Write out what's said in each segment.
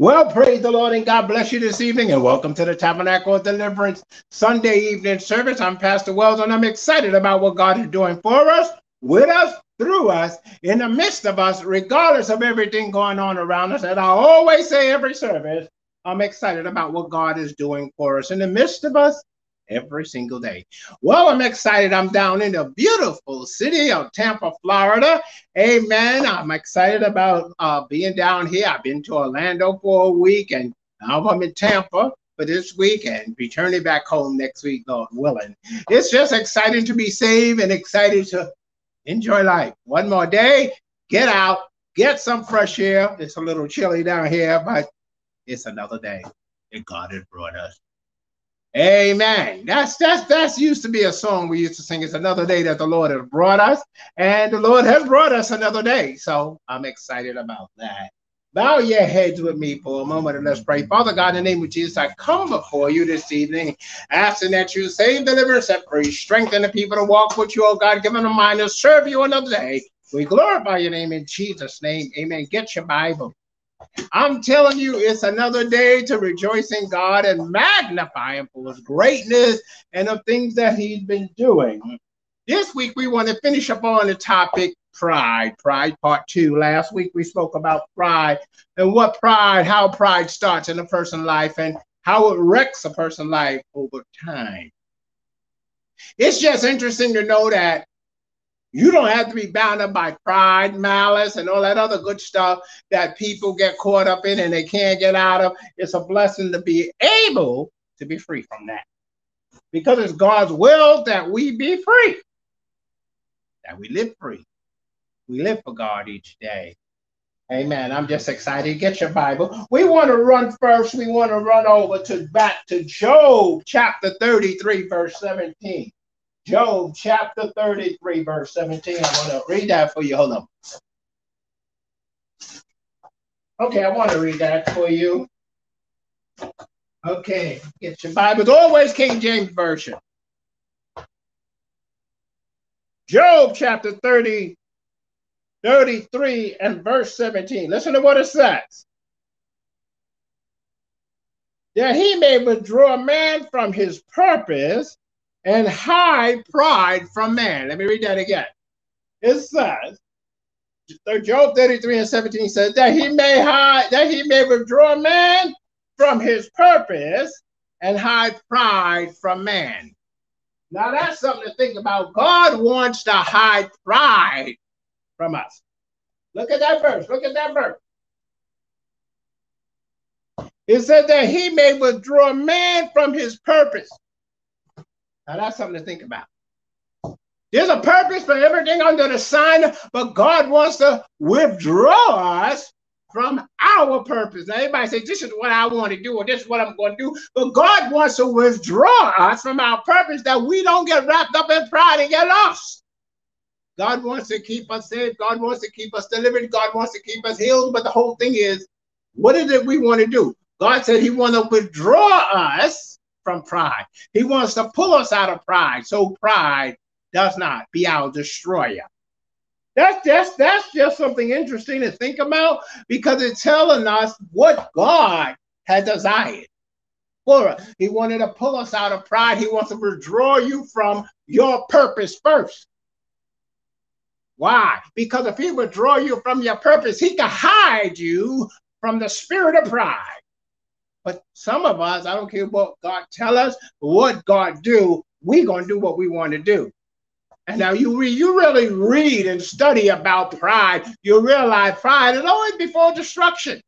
Well, praise the Lord and God bless you this evening and welcome to the Tabernacle of Deliverance Sunday evening service. I'm Pastor Wells and I'm excited about what God is doing for us, with us, through us, in the midst of us, regardless of everything going on around us. And I always say every service, I'm excited about what God is doing for us in the midst of us every single day. Well, I'm excited. I'm down in the beautiful city of Tampa, Florida. Amen. I'm excited about uh, being down here. I've been to Orlando for a week and now I'm in Tampa for this week and returning back home next week, Lord willing. It's just exciting to be saved and excited to enjoy life. One more day, get out, get some fresh air. It's a little chilly down here, but it's another day that God has brought us. Amen. That's that's that's used to be a song we used to sing. It's another day that the Lord has brought us, and the Lord has brought us another day. So I'm excited about that. Bow your heads with me for a moment and let's pray. Father God, in the name of Jesus, I come before you this evening, asking that you save, deliver, set free, strengthen the people to walk with you, oh God, give them a mind to serve you another day. We glorify your name in Jesus' name. Amen. Get your Bible. I'm telling you, it's another day to rejoice in God and magnify Him for His greatness and the things that He's been doing. This week, we want to finish up on the topic pride, pride part two. Last week, we spoke about pride and what pride, how pride starts in a person's life and how it wrecks a person's life over time. It's just interesting to know that you don't have to be bound up by pride, malice, and all that other good stuff that people get caught up in and they can't get out of. It's a blessing to be able to be free from that. Because it's God's will that we be free, that we live free. We live for God each day. Amen. I'm just excited. Get your Bible. We want to run first. We want to run over to back to Job chapter 33, verse 17. Job chapter 33, verse 17. I want to read that for you. Hold on. Okay, I want to read that for you. Okay, get your Bibles. Always King James Version. Job chapter 30, 33 and verse 17. Listen to what it says. That he may withdraw a man from his purpose and hide pride from man. Let me read that again. It says, Job 33 and 17 says that he may hide, that he may withdraw man from his purpose and hide pride from man. Now that's something to think about. God wants to hide pride from us. Look at that verse. Look at that verse. It said that he may withdraw man from his purpose now that's something to think about. There's a purpose for everything under the sun, but God wants to withdraw us from our purpose. Now, everybody say, This is what I want to do, or this is what I'm going to do. But God wants to withdraw us from our purpose that we don't get wrapped up in pride and get lost. God wants to keep us safe. God wants to keep us delivered. God wants to keep us healed. But the whole thing is, what is it we want to do? God said He wants to withdraw us from pride. He wants to pull us out of pride so pride does not be our destroyer. That's just that's just something interesting to think about because it's telling us what God had desired for us. He wanted to pull us out of pride. He wants to withdraw you from your purpose first. Why? Because if he withdraw you from your purpose, he can hide you from the spirit of pride. But some of us, I don't care what God tell us, what God do, we gonna do what we want to do. And now you you really read and study about pride, you realize pride is always before destruction.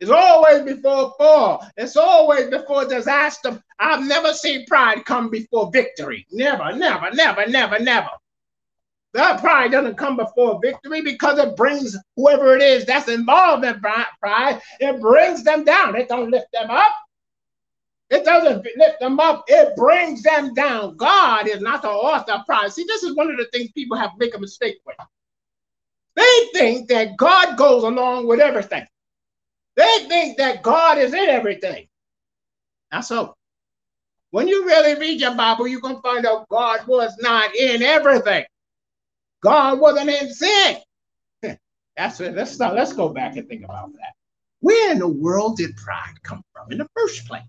It's always before fall. It's always before disaster. I've never seen pride come before victory. Never, never, never, never, never. That pride doesn't come before victory because it brings whoever it is that's involved in pride, it brings them down. It don't lift them up. It doesn't lift them up. It brings them down. God is not the author of pride. See, this is one of the things people have make a mistake with. They think that God goes along with everything. They think that God is in everything. Not so. When you really read your Bible, you're going to find out God was not in everything. God wasn't in sin. That's it. Let's start, let's go back and think about that. Where in the world did pride come from in the first place?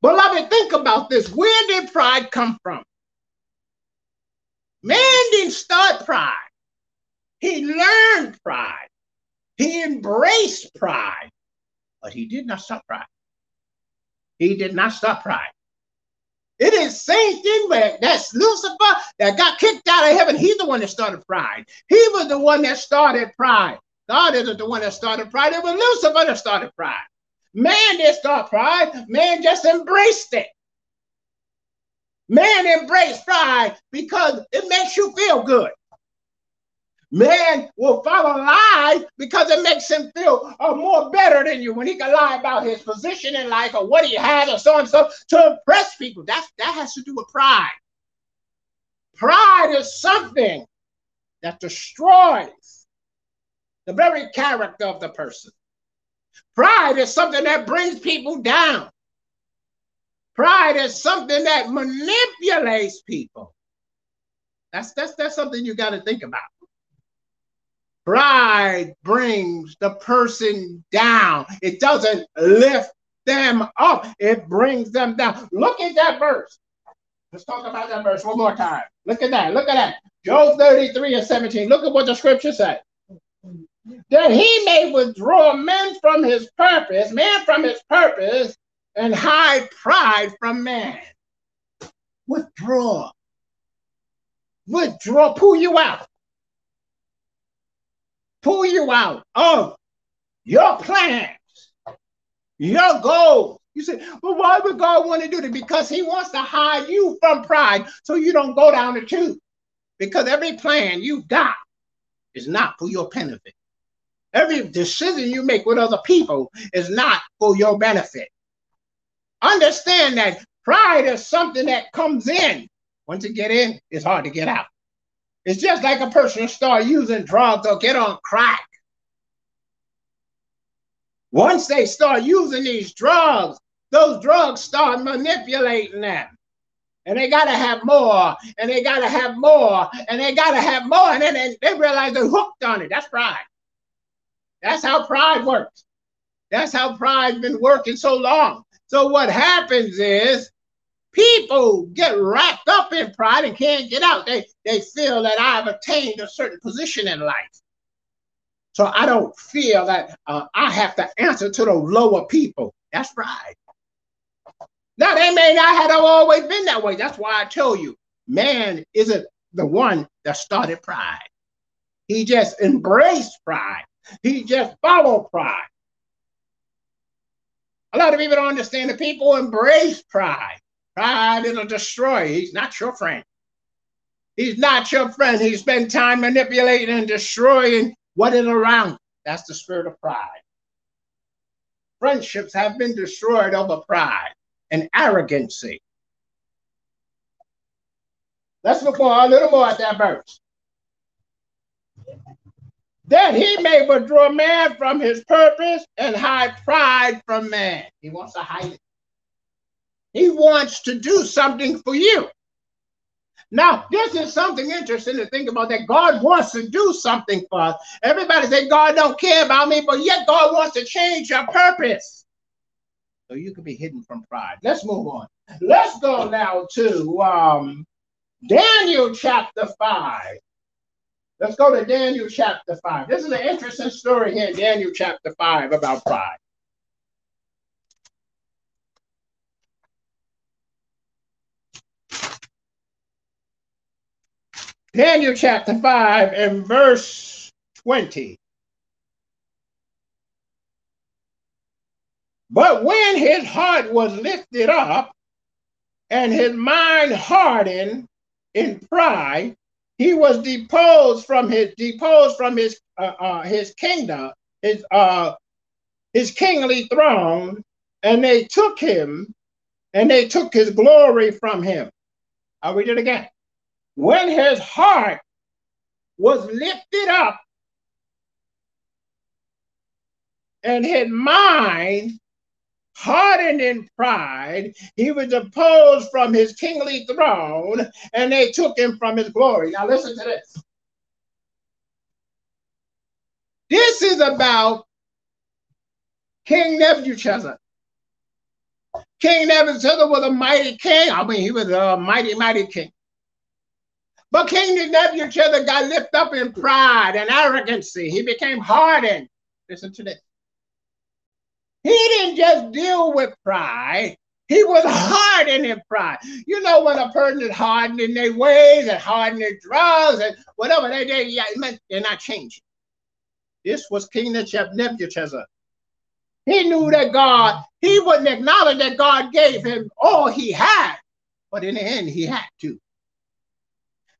Beloved, think about this. Where did pride come from? Man didn't start pride. He learned pride. He embraced pride, but he did not stop pride. He did not stop pride. It is same thing where that's Lucifer that got kicked out of heaven. He's the one that started pride. He was the one that started pride. God isn't the one that started pride. It was Lucifer that started pride. Man didn't start pride. Man just embraced it. Man embraced pride because it makes you feel good. Man will follow lies because it makes him feel uh, more better than you when he can lie about his position in life or what he has or so and so to impress people. That's, that has to do with pride. Pride is something that destroys the very character of the person. Pride is something that brings people down. Pride is something that manipulates people. That's that's that's something you got to think about. Pride brings the person down. It doesn't lift them up. It brings them down. Look at that verse. Let's talk about that verse one more time. Look at that. Look at that. Job 33 and 17. Look at what the scripture says. That he may withdraw men from his purpose, man from his purpose, and hide pride from man. Withdraw. Withdraw, pull you out pull you out of your plans, your goals. You say, well, why would God want to do that? Because He wants to hide you from pride so you don't go down the tube. Because every plan you've got is not for your benefit. Every decision you make with other people is not for your benefit. Understand that pride is something that comes in. Once you get in, it's hard to get out. It's just like a person start using drugs or get on crack. Once they start using these drugs, those drugs start manipulating them. And they gotta have more, and they gotta have more, and they gotta have more, and then they, they realize they're hooked on it. That's pride. That's how pride works. That's how pride's been working so long. So what happens is People get wrapped up in pride and can't get out. They, they feel that I've attained a certain position in life. So I don't feel that uh, I have to answer to the lower people. That's pride. Now, they may not have always been that way. That's why I tell you, man isn't the one that started pride. He just embraced pride. He just followed pride. A lot of people don't understand that people embrace pride. Pride it'll destroy. He's not your friend. He's not your friend. He spent time manipulating and destroying what is around. That's the spirit of pride. Friendships have been destroyed over pride and arrogancy. Let's look more a little more at that verse. That he may withdraw man from his purpose and hide pride from man. He wants to hide it. He wants to do something for you. Now, this is something interesting to think about that God wants to do something for us. Everybody say, God don't care about me, but yet God wants to change your purpose. So you can be hidden from pride. Let's move on. Let's go now to um, Daniel chapter 5. Let's go to Daniel chapter 5. This is an interesting story here in Daniel chapter 5 about pride. Daniel chapter 5 and verse 20. But when his heart was lifted up and his mind hardened in pride, he was deposed from his deposed from his uh, uh, his kingdom, his uh, his kingly throne, and they took him, and they took his glory from him. I'll read it again when his heart was lifted up and his mind hardened in pride, he was deposed from his kingly throne and they took him from his glory. Now, listen to this. This is about King Nebuchadnezzar. King Nebuchadnezzar was a mighty king. I mean, he was a mighty, mighty king. But King Nebuchadnezzar got lifted up in pride and arrogancy. He became hardened. Listen to this. He didn't just deal with pride, he was hardened in pride. You know when a person is hardened in their ways and hardened in drugs and whatever they did, yeah, they're not changing. This was King Nebuchadnezzar. He knew that God, he wouldn't acknowledge that God gave him all he had, but in the end, he had to.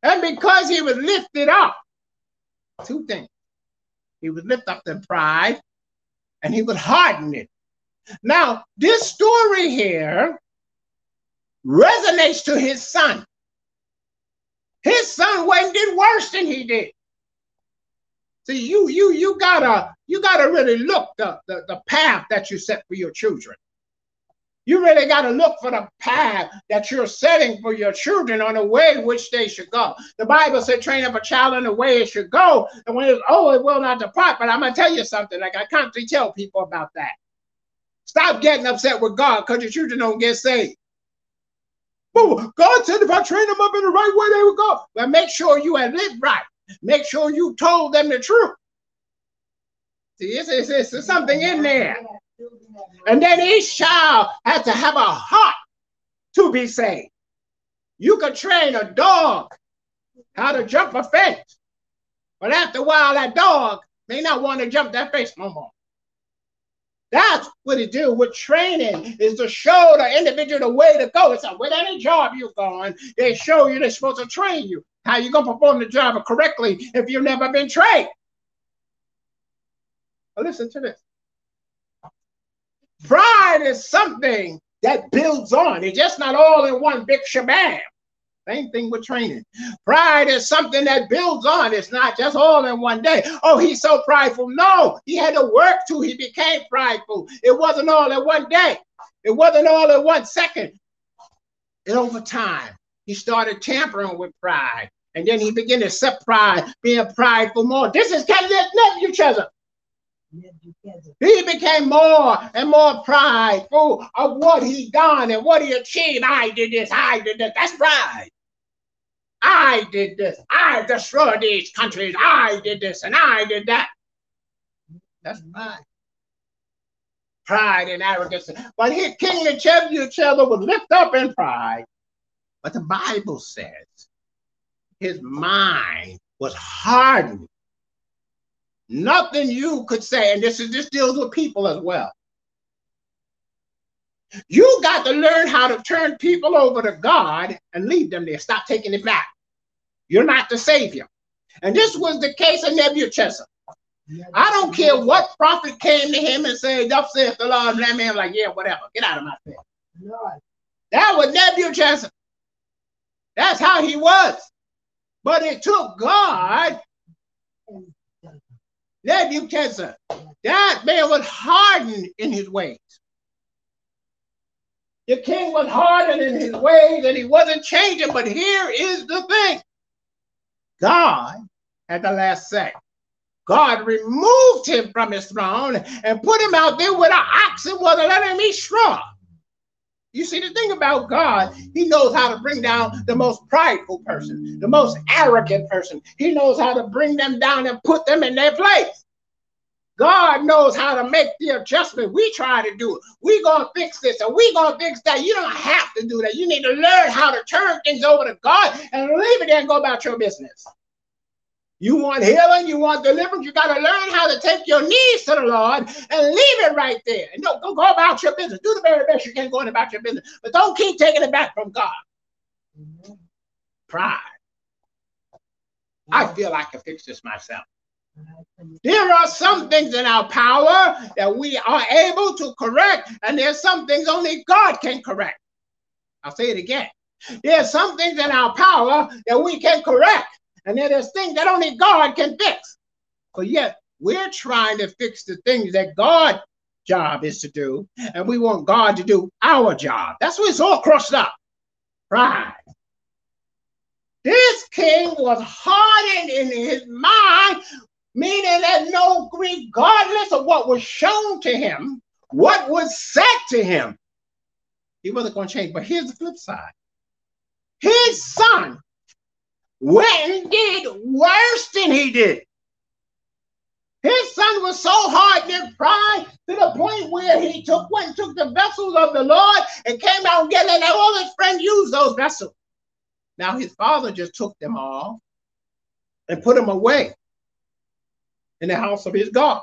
And because he was lifted up, two things. He was lifted up in pride and he was hardened it. Now, this story here resonates to his son. His son went and did worse than he did. See, you you you gotta you gotta really look the, the, the path that you set for your children. You really got to look for the path that you're setting for your children on the way which they should go. The Bible said, train up a child in the way it should go. And when it's oh, it will not depart. But I'm going to tell you something, like I constantly tell people about that. Stop getting upset with God because your children don't get saved. But God said if I train them up in the right way, they will go. But make sure you have lived right. Make sure you told them the truth. See, it's, it's, it's something in there. And then each child has to have a heart to be saved. You could train a dog how to jump a fence, but after a while, that dog may not want to jump that fence no more. That's what it do with training is to show the individual the way to go. It's like with any job you're going, they show you they're supposed to train you. How you're gonna perform the job correctly if you've never been trained? Listen to this. Pride is something that builds on. It's just not all in one big shabam. Same thing with training. Pride is something that builds on. It's not just all in one day. Oh, he's so prideful. No, he had to work to he became prideful. It wasn't all in one day. It wasn't all in one second. And over time, he started tampering with pride. And then he began to set pride, being prideful more. This is kind of nothing, Nebuchadnezzar. He became more and more prideful of what he done and what he achieved. I did this, I did this. That's pride. I did this. I destroyed these countries. I did this and I did that. That's pride. Pride and arrogance. But he, King Nebuchadnezzar was lift up in pride. But the Bible says his mind was hardened Nothing you could say, and this is this deals with people as well. You got to learn how to turn people over to God and leave them there. Stop taking it back. You're not the savior. And this was the case of Nebuchadnezzar. I don't care what prophet came to him and said, Thus saith the Lord, and that man like, yeah, whatever. Get out of my face. That was Nebuchadnezzar. That's how he was. But it took God Nebuchadnezzar, that man was hardened in his ways. The king was hardened in his ways and he wasn't changing. But here is the thing God had the last say. God removed him from his throne and put him out there where the oxen wasn't letting him eat straw. You see, the thing about God, He knows how to bring down the most prideful person, the most arrogant person. He knows how to bring them down and put them in their place. God knows how to make the adjustment. We try to do it. we going to fix this and we going to fix that. You don't have to do that. You need to learn how to turn things over to God and leave it there and go about your business. You want healing, you want deliverance, you got to learn how to take your knees to the Lord and leave it right there. And don't go, go about your business. Do the very best you can going about your business, but don't keep taking it back from God. Pride. I feel I can fix this myself. There are some things in our power that we are able to correct, and there's some things only God can correct. I'll say it again. There's some things in our power that we can correct, and there's things that only God can fix. But yet, we're trying to fix the things that God's job is to do, and we want God to do our job. That's why it's all crossed up. Pride. This king was hardened in his mind, meaning that no, regardless of what was shown to him what was said to him, he wasn't going to change. But here's the flip side. His son went and did worse than he did. His son was so hard in pride to the point where he took went took the vessels of the Lord and came out and get and all his friends used those vessels. Now his father just took them all and put them away in the house of his God.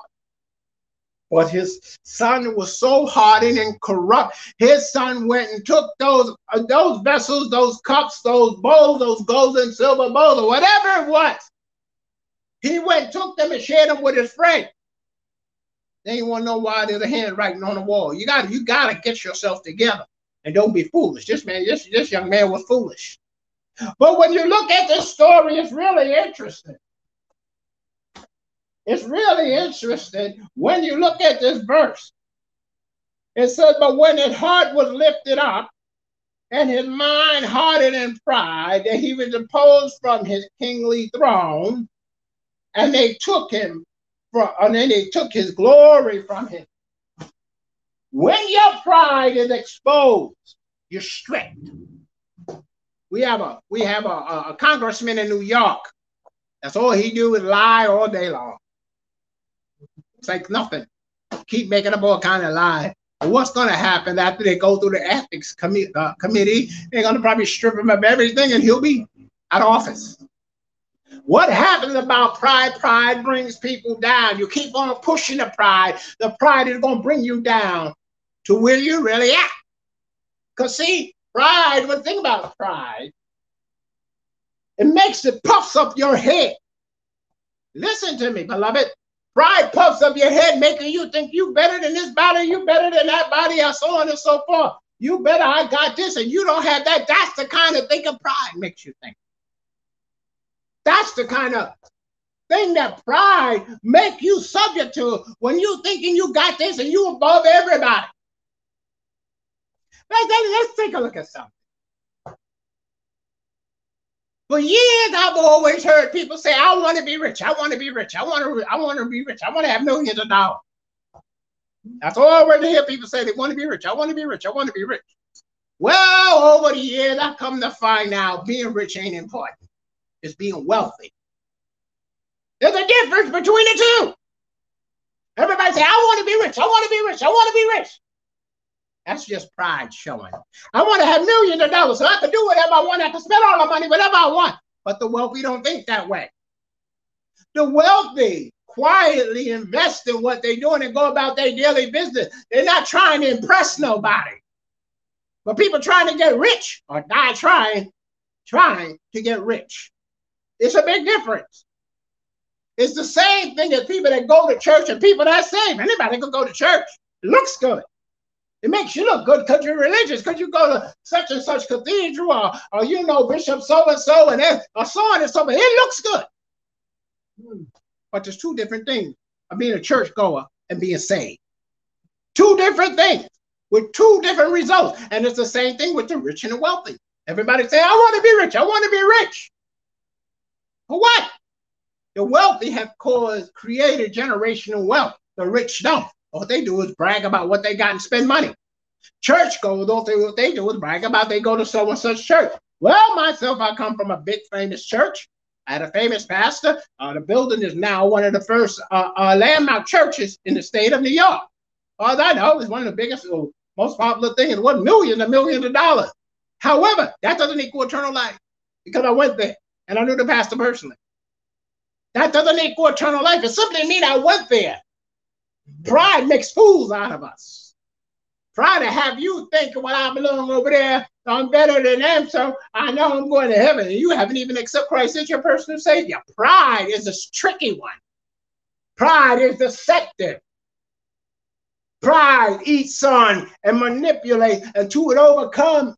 But his son was so hardened and corrupt. His son went and took those uh, those vessels, those cups, those bowls, those gold and silver bowls, or whatever it was. He went, took them, and shared them with his friend. They want to know why there's a handwriting on the wall. You got you got to get yourself together and don't be foolish. This man, this this young man was foolish. But when you look at this story, it's really interesting. It's really interesting when you look at this verse. It says, But when his heart was lifted up, and his mind hardened in pride, that he was deposed from his kingly throne, and they took him from, and then they took his glory from him. When your pride is exposed, you're stripped. We have a we have a, a, congressman in New York. That's all he do is lie all day long. It's like nothing. Keep making up all kind of lie. what's going to happen after they go through the ethics commi- uh, committee? They're going to probably strip him of everything, and he'll be out of office. What happens about pride? Pride brings people down. You keep on pushing the pride. The pride is going to bring you down to where you're really at. Because, see, pride, one think about pride, it makes it puffs up your head. Listen to me, beloved. Pride puffs up your head, making you think you better than this body, you better than that body, and so on and so forth. You better, I got this, and you don't have that. That's the kind of thing of pride makes you think. That's the kind of thing that pride make you subject to when you thinking you got this and you above everybody. Let's, let's take a look at something. For years, I've always heard people say, "I want to be rich. I want to be rich. I want to. I want to be rich. I want to have millions of dollars." That's all I to hear people say. They want to be rich. I want to be rich. I want to be rich. Well, over the years, I've come to find out being rich ain't important. It's being wealthy. There's a difference between the two. Everybody say, "I want to be rich. I want to be rich. I want to be rich." That's just pride showing. I want to have millions of dollars so I can do whatever I want. I can spend all the money, whatever I want. But the wealthy don't think that way. The wealthy quietly invest in what they're doing and go about their daily business. They're not trying to impress nobody. But people trying to get rich or die trying, trying to get rich. It's a big difference. It's the same thing as people that go to church and people that save. Anybody can go to church. It looks good. It makes you look good because you're religious, because you go to such and such cathedral or, or you know Bishop so and so and or so and so. It looks good. Hmm. But there's two different things of being a church goer and being saved. Two different things with two different results. And it's the same thing with the rich and the wealthy. Everybody say, I want to be rich. I want to be rich. For what? The wealthy have caused, created generational wealth. The rich don't. All they do is brag about what they got and spend money. Church goers, all they, what they do is brag about they go to so and such church. Well, myself, I come from a big famous church. I had a famous pastor. Uh, the building is now one of the first uh, uh, landmark churches in the state of New York. As I know, it's one of the biggest, uh, most popular things. It was millions and millions of dollars. However, that doesn't equal eternal life because I went there and I knew the pastor personally. That doesn't equal eternal life. It simply means I went there Pride makes fools out of us. Try to have you think, well, I belong over there. I'm better than them, so I know I'm going to heaven. And you haven't even accepted Christ as your personal Savior. Pride is a tricky one. Pride is deceptive. Pride eats on and manipulates until it overcomes.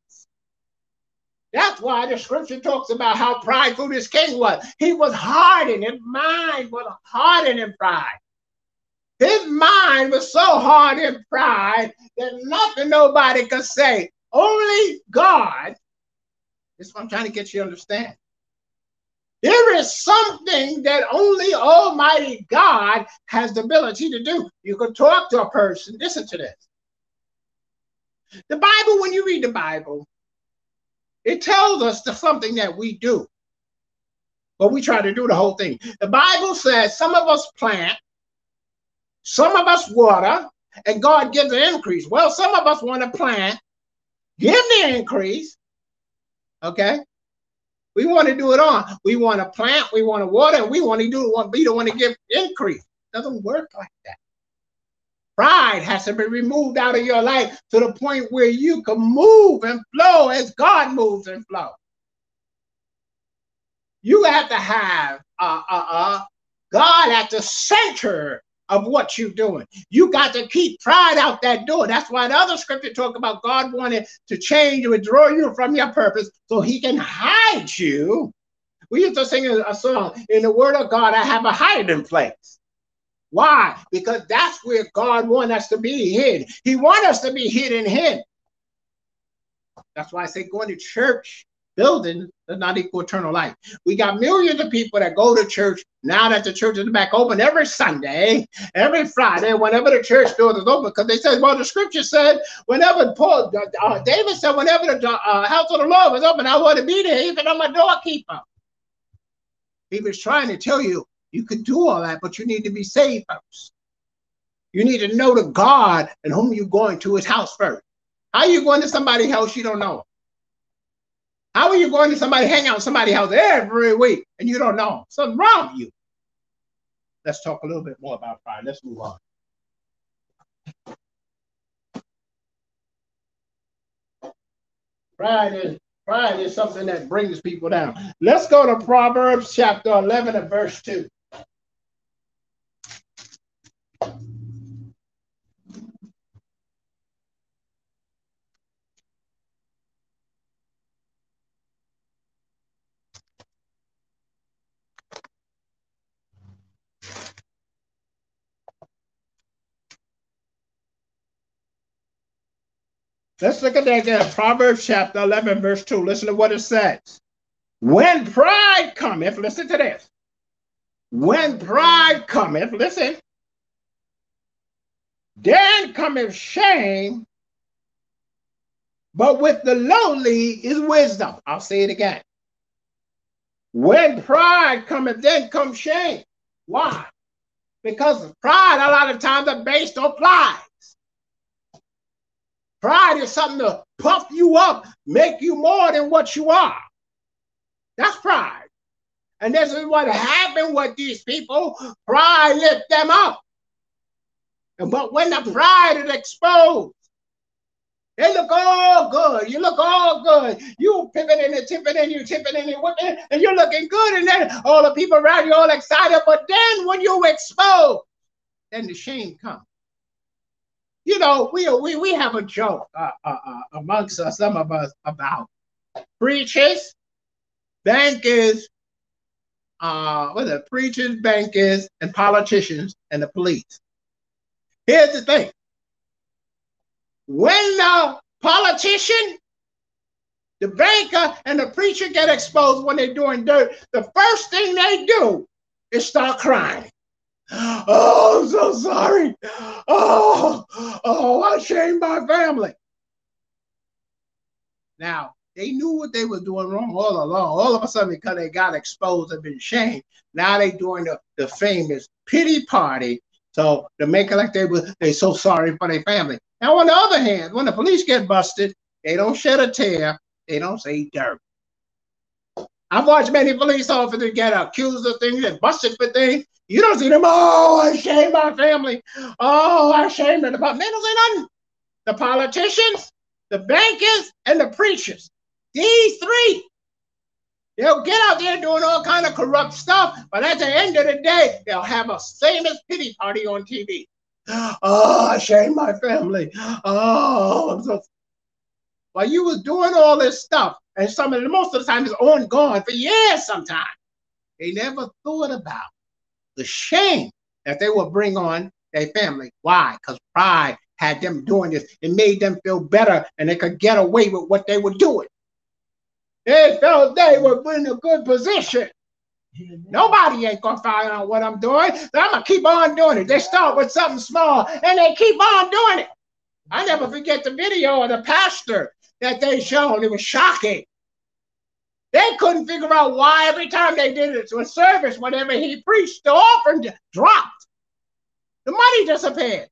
That's why the scripture talks about how prideful this king was. He was hardened. His mind was hardened in pride. His mind was so hard in pride that nothing nobody could say. Only God. This is what I'm trying to get you to understand. There is something that only Almighty God has the ability to do. You can talk to a person. Listen to this. The Bible, when you read the Bible, it tells us the something that we do, but we try to do the whole thing. The Bible says some of us plant, some of us water, and God gives an increase. Well, some of us want to plant, give the increase. Okay. We want to do it on. We want to plant, we want to water, we want to do want be the one to give increase. Doesn't work like that. Pride has to be removed out of your life to the point where you can move and flow as God moves and flows. You have to have uh, uh, uh, God at the center of what you're doing. You got to keep pride out that door. That's why the other scripture talk about God wanted to change withdraw you from your purpose so he can hide you. We used to sing a song, in the word of God, I have a hiding place. Why? Because that's where God wants us to be hid. He wants us to be hid in him. That's why I say going to church building does not equal eternal life. We got millions of people that go to church now that the church is back open every Sunday, every Friday, whenever the church door is open, because they said, well, the scripture said, whenever Paul, uh, David said, whenever the uh, house of the Lord was open, I want to be there, even I'm a doorkeeper. He was trying to tell you you could do all that, but you need to be saved first. You need to know the God and whom you're going to his house first. How are you going to somebody's house you don't know? How are you going to somebody hang out somebody's house every week and you don't know? Something wrong with you. Let's talk a little bit more about pride. Let's move on. Pride is pride is something that brings people down. Let's go to Proverbs chapter 11 and verse 2. Let's look at that again. Proverbs chapter 11, verse 2. Listen to what it says. When pride cometh, listen to this. When pride cometh, listen, then cometh shame, but with the lowly is wisdom. I'll say it again. When pride cometh, then comes shame. Why? Because pride, a lot of times, are based on pride. Pride is something to puff you up, make you more than what you are. That's pride. And this is what happened with these people. Pride lift them up. But when the pride is exposed, they look all good. You look all good. You pivoting and tipping and you tipping and you whipping and you're looking good. And then all the people around you all excited. But then when you expose, then the shame comes you know, we we we have a joke uh, uh, uh, amongst us, some of us about preachers, bankers, uh, what are preachers, bankers, and politicians and the police. Here's the thing: when the politician, the banker, and the preacher get exposed when they're doing dirt, the first thing they do is start crying. Oh, I'm so sorry. Oh, oh, I shamed my family. Now, they knew what they were doing wrong all along. All of a sudden, because they got exposed and been shamed, now they doing the, the famous pity party. So to make it like they were they so sorry for their family. Now, on the other hand, when the police get busted, they don't shed a tear. They don't say dirt. I've watched many police officers get accused of things and busted for things. You don't see them, oh, I shame my family. Oh, I shame the department. They don't. The politicians, the bankers, and the preachers. These three. They'll get out there doing all kind of corrupt stuff, but at the end of the day, they'll have a famous pity party on TV. Oh, I shame my family. Oh, so while you was doing all this stuff, and some of the most of the time is ongoing for years sometimes. They never thought about the shame that they would bring on their family. Why? Because pride had them doing this. It made them feel better and they could get away with what they were doing. They felt they were in a good position. Nobody ain't gonna find out what I'm doing. I'm gonna keep on doing it. They start with something small and they keep on doing it. I never forget the video of the pastor that they showed. It was shocking. They couldn't figure out why every time they did it to a service, whenever he preached, the offering dropped. The money disappeared.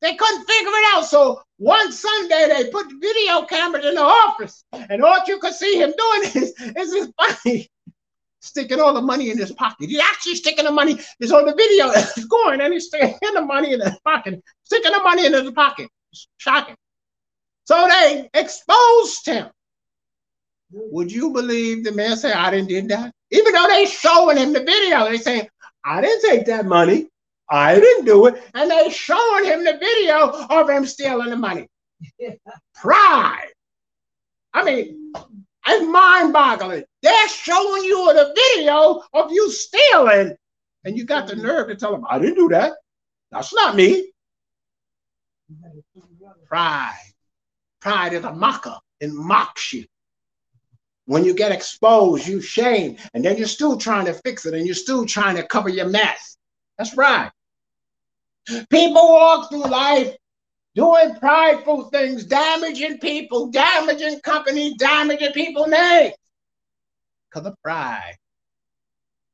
They couldn't figure it out. So one Sunday they put video cameras in the office, and all you could see him doing is, is his money sticking all the money in his pocket. He's actually sticking the money. It's on the video. It's going, and he's sticking the money in his pocket, sticking the money in his pocket. Shocking. So they exposed him. Would you believe the man said, I didn't did that? Even though they showing him the video, they saying, I didn't take that money. I didn't do it. And they showing him the video of him stealing the money. Pride. I mean, it's mind-boggling. They're showing you the video of you stealing, and you got the nerve to tell them, I didn't do that. That's not me. Pride. Pride is a mocker. It mocks you. When you get exposed, you shame, and then you're still trying to fix it, and you're still trying to cover your mess. That's right. People walk through life doing prideful things, damaging people, damaging companies, damaging people's names because of pride.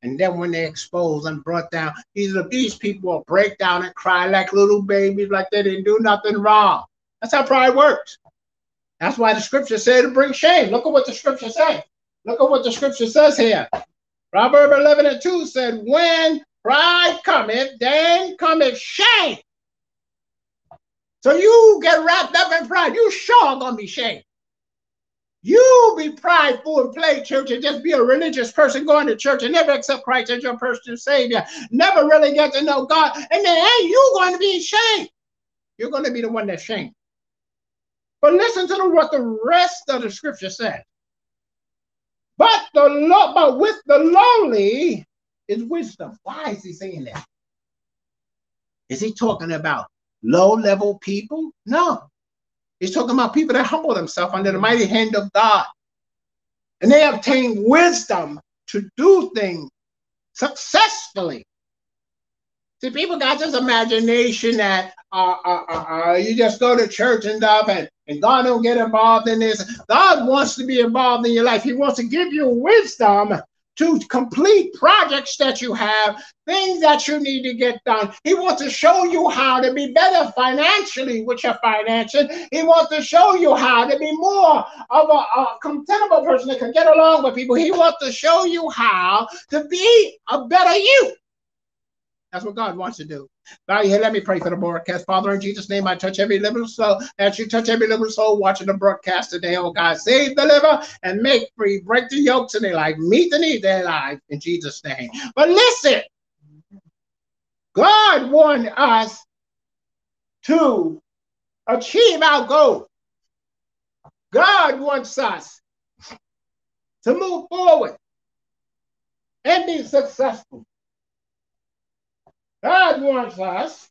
And then when they're exposed and brought down, these, these people will break down and cry like little babies, like they didn't do nothing wrong. That's how pride works. That's why the scripture said to bring shame. Look at what the scripture says. Look at what the scripture says here. Proverb 11 and 2 said, When pride cometh, then cometh shame. So you get wrapped up in pride, you sure gonna be shamed. You be prideful and play church and just be a religious person going to church and never accept Christ as your personal savior. Never really get to know God. And then hey, you going to be ashamed. You're going to be the one that's shamed. But listen to what the rest of the scripture says. But the lo- but with the lowly is wisdom. Why is he saying that? Is he talking about low level people? No. He's talking about people that humble themselves under the mighty hand of God. And they obtain wisdom to do things successfully. See, people got this imagination that uh, uh, uh, uh, you just go to church and stuff and, and God don't get involved in this. God wants to be involved in your life. He wants to give you wisdom to complete projects that you have, things that you need to get done. He wants to show you how to be better financially with your finances. He wants to show you how to be more of a, a contentable person that can get along with people. He wants to show you how to be a better you. That's what God wants to do. Bow your. Let me pray for the broadcast. Father, in Jesus' name, I touch every living soul. As you touch every living soul watching the broadcast today, oh God, save, the liver and make free. Break the yokes in their life. Meet the need their life in Jesus' name. But listen, God wants us to achieve our goal. God wants us to move forward and be successful. God wants us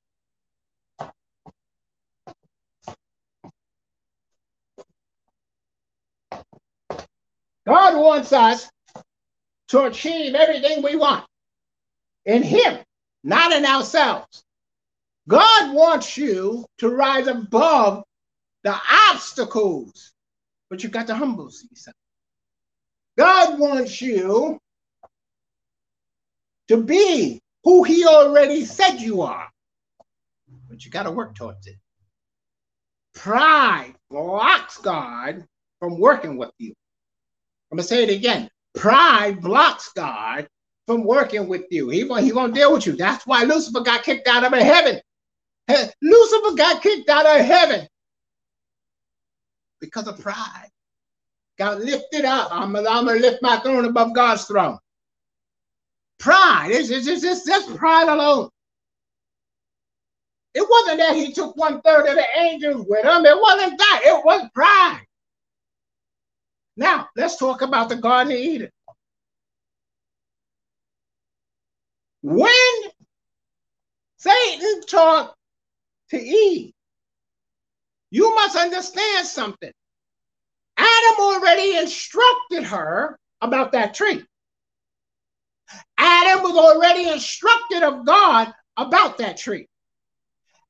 God wants us to achieve everything we want in Him, not in ourselves. God wants you to rise above the obstacles, but you've got to humble yourself. God wants you to be who he already said you are. But you got to work towards it. Pride blocks God from working with you. I'm going to say it again. Pride blocks God from working with you. He, he won't deal with you. That's why Lucifer got kicked out of heaven. Lucifer got kicked out of heaven because of pride. Got lifted up. I'm, I'm going to lift my throne above God's throne. Pride. It's, it's, it's, it's pride alone. It wasn't that he took one third of the angels with him. It wasn't that. It was pride. Now, let's talk about the Garden of Eden. When Satan talked to Eve, you must understand something. Adam already instructed her about that tree. Adam was already instructed of God about that tree.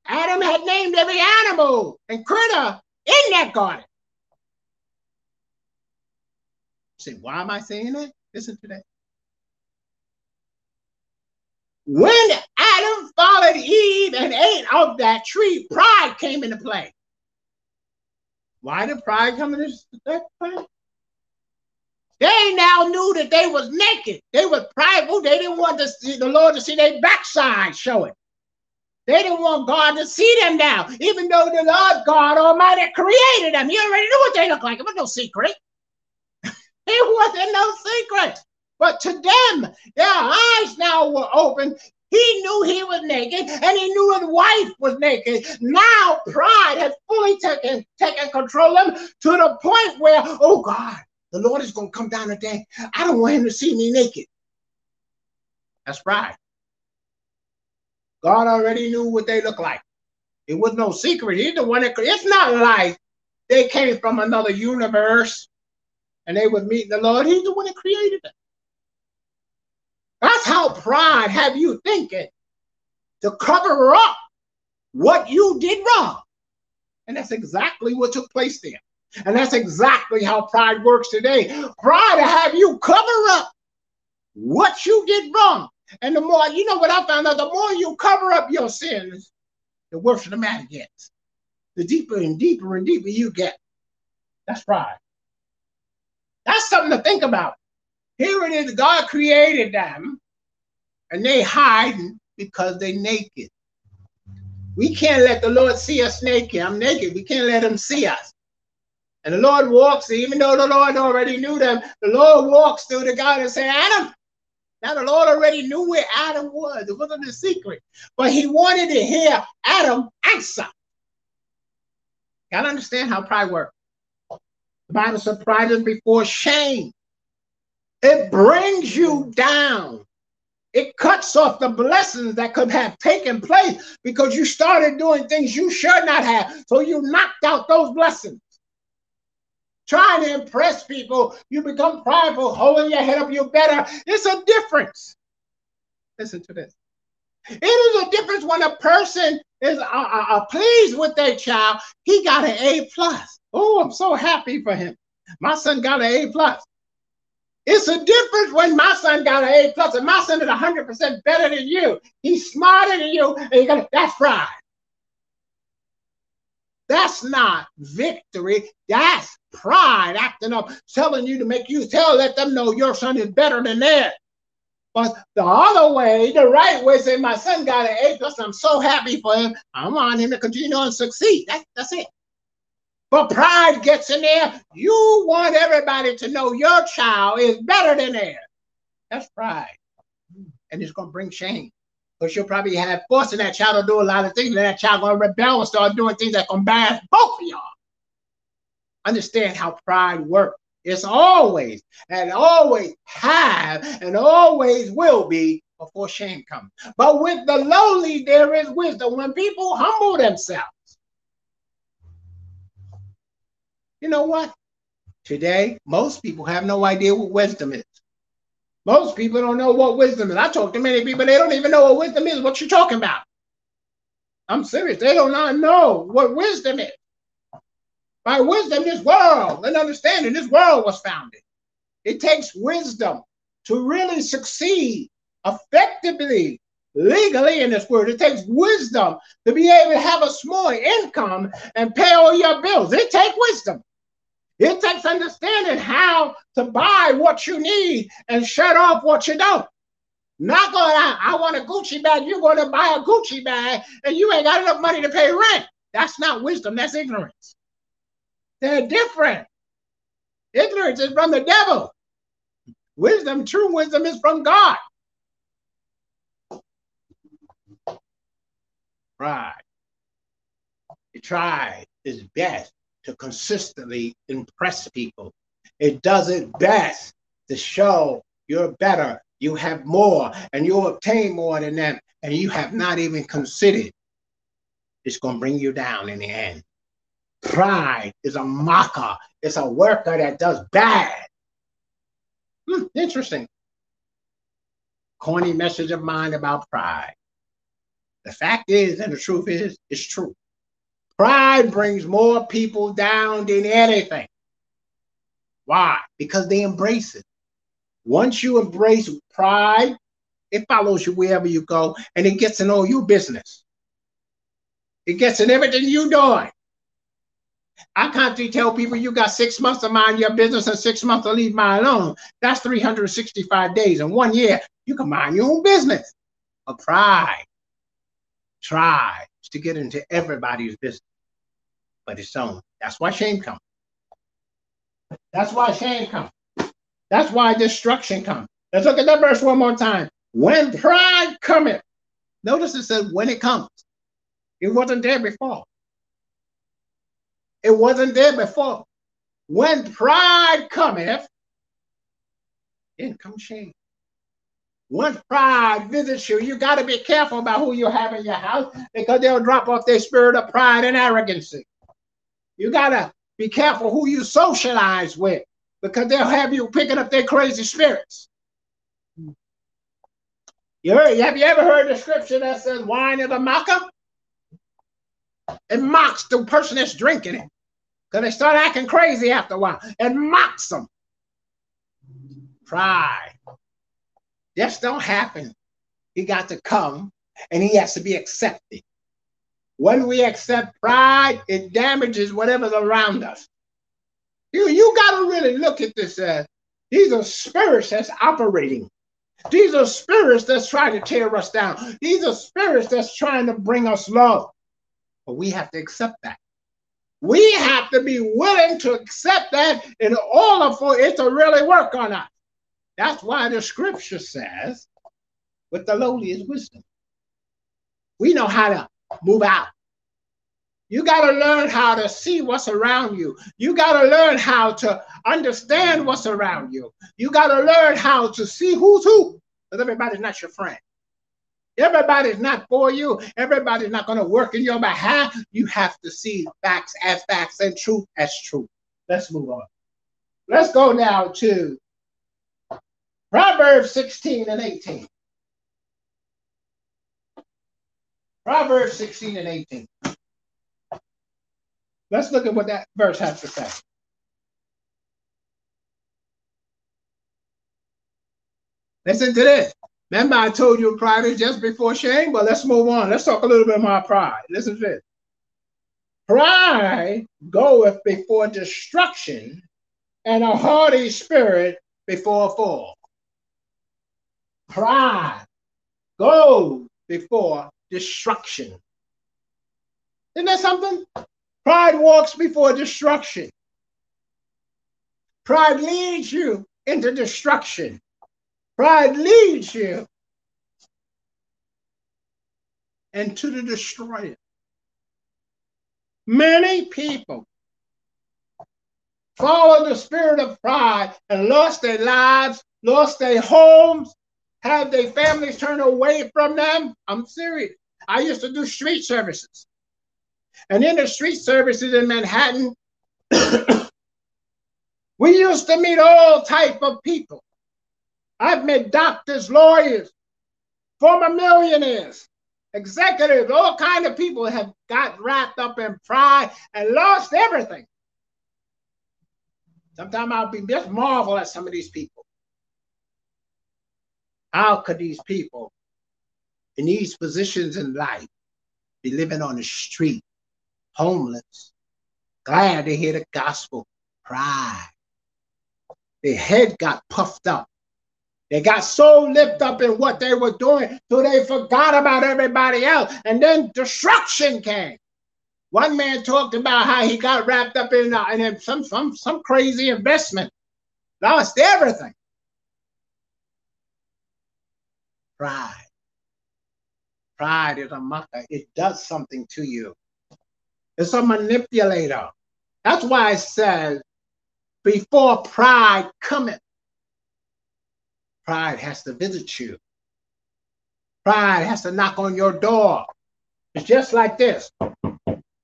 Adam had named every animal and critter in that garden. Say, why am I saying that? Listen to that. When Adam followed Eve and ate of that tree, pride came into play. Why did pride come into play? They now knew that they was naked. They were prideful. They didn't want see the Lord to see their backside showing. They didn't want God to see them now, even though the Lord God Almighty created them. He already knew what they looked like. It was no secret. it wasn't no secret. But to them, their eyes now were open. He knew he was naked and he knew his wife was naked. Now pride had fully taken, taken control of him to the point where, oh God, the Lord is going to come down today. I don't want him to see me naked. That's pride. God already knew what they look like. It was no secret. He's the one that it's not like they came from another universe and they would meet the Lord. He's the one that created them. That's how pride have you thinking to cover up what you did wrong. And that's exactly what took place there. And that's exactly how pride works today. Pride to have you cover up what you did wrong. And the more, you know what I found out, the more you cover up your sins, the worse the matter gets. The deeper and deeper and deeper you get. That's pride. That's something to think about. Here it is, God created them, and they hiding because they're naked. We can't let the Lord see us naked. I'm naked. We can't let him see us. And the Lord walks, even though the Lord already knew them, the Lord walks through the garden and say, Adam, now the Lord already knew where Adam was. It wasn't a secret. But he wanted to hear Adam answer. Gotta understand how pride works. The Bible says pride is before shame. It brings you down. It cuts off the blessings that could have taken place because you started doing things you should not have. So you knocked out those blessings trying to impress people, you become prideful, holding your head up, you're better. It's a difference. Listen to this. It is a difference when a person is uh, uh, uh, pleased with their child. He got an A plus. Oh, I'm so happy for him. My son got an A plus. It's a difference when my son got an A plus and my son is 100% better than you. He's smarter than you. And you got that's pride. That's not victory. That's pride acting up, telling you to make you tell, let them know your son is better than theirs. But the other way, the right way, say, my son got an A plus, I'm so happy for him. I want him to continue and succeed. That, that's it. But pride gets in there. You want everybody to know your child is better than theirs. That's pride. And it's going to bring shame. Because you'll probably have forcing that child to do a lot of things, and that child gonna rebel and start doing things that embarrass both of y'all. Understand how pride works. It's always and always have and always will be before shame comes. But with the lowly, there is wisdom. When people humble themselves, you know what? Today, most people have no idea what wisdom is. Most people don't know what wisdom is. I talk to many people, they don't even know what wisdom is, what you're talking about. I'm serious. They do not know what wisdom is. By wisdom, this world and understanding, this world was founded. It takes wisdom to really succeed effectively, legally in this world. It takes wisdom to be able to have a small income and pay all your bills. It takes wisdom. It takes understanding how to buy what you need and shut off what you don't. Not going out, I want a Gucci bag, you're going to buy a Gucci bag and you ain't got enough money to pay rent. That's not wisdom, that's ignorance. They're different. Ignorance is from the devil. Wisdom, true wisdom is from God. Pride. He tries his best to consistently impress people. It does it best to show you're better, you have more, and you obtain more than them, and you have not even considered. It's going to bring you down in the end. Pride is a mocker, it's a worker that does bad. Hmm, interesting. corny message of mine about pride. The fact is, and the truth is, it's true. Pride brings more people down than anything. Why? Because they embrace it. Once you embrace pride, it follows you wherever you go and it gets in all your business. It gets in everything you're doing. I can't tell people you got six months to mind your business and six months to leave mine alone. That's 365 days. In one year, you can mind your own business. But pride tries to get into everybody's business, but its own. That's why shame comes. That's why shame comes. That's why destruction comes. Let's look at that verse one more time. When pride cometh, notice it says when it comes. It wasn't there before. It wasn't there before. When pride cometh, then comes shame. When pride visits you, you got to be careful about who you have in your house because they'll drop off their spirit of pride and arrogancy. You got to be careful who you socialize with because they'll have you picking up their crazy spirits. You heard, have you ever heard the scripture that says wine is a mocker? It mocks the person that's drinking it. Because they start acting crazy after a while. It mocks them. Pride. Just don't happen. He got to come and he has to be accepted. When we accept pride, it damages whatever's around us. You, you got to really look at this as these are spirits that's operating. These are spirits that's trying to tear us down. These are spirits that's trying to bring us low. But we have to accept that. We have to be willing to accept that in order for it to really work on us. That's why the scripture says, with the lowly is wisdom. We know how to move out. You got to learn how to see what's around you. You got to learn how to understand what's around you. You got to learn how to see who's who. Because everybody's not your friend. Everybody's not for you. Everybody's not going to work in your behalf. You have to see facts as facts and truth as truth. Let's move on. Let's go now to Proverbs 16 and 18. Proverbs 16 and 18. Let's look at what that verse has to say. Listen to this. Remember, I told you pride is just before shame, but let's move on. Let's talk a little bit about pride. Listen to this. Pride goeth before destruction, and a haughty spirit before a fall. Pride goes before destruction. Isn't that something? Pride walks before destruction. Pride leads you into destruction. Pride leads you into the destroyer. Many people followed the spirit of pride and lost their lives, lost their homes, had their families turn away from them. I'm serious. I used to do street services. And in the street services in Manhattan, we used to meet all type of people. I've met doctors, lawyers, former millionaires, executives, all kind of people have got wrapped up in pride and lost everything. Sometimes I'll be just marvel at some of these people. How could these people in these positions in life be living on the street, homeless, glad to hear the gospel, pride. Their head got puffed up they got so lifted up in what they were doing, so they forgot about everybody else. And then destruction came. One man talked about how he got wrapped up in, uh, in some, some, some crazy investment, lost everything. Pride. Pride is a mucker. It does something to you. It's a manipulator. That's why it says, before pride cometh, Pride has to visit you. Pride has to knock on your door. It's just like this.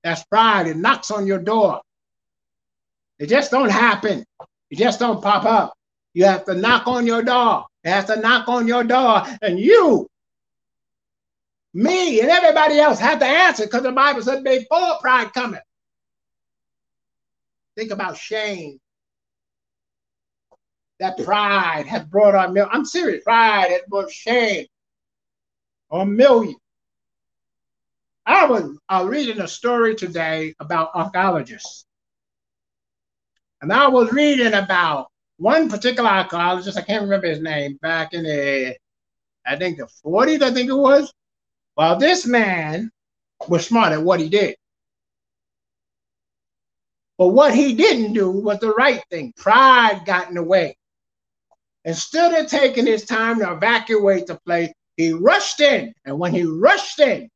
That's pride. It knocks on your door. It just don't happen. It just don't pop up. You have to knock on your door. Has to knock on your door, and you, me, and everybody else have to answer because the Bible said before pride cometh. Think about shame. That pride has brought on million. I'm serious. Pride has brought shame on millions. I was uh, reading a story today about archaeologists. And I was reading about one particular archaeologist, I can't remember his name, back in the, I think the 40s, I think it was. Well, this man was smart at what he did. But what he didn't do was the right thing. Pride got in the way. Instead of taking his time to evacuate the place, he rushed in. And when he rushed in,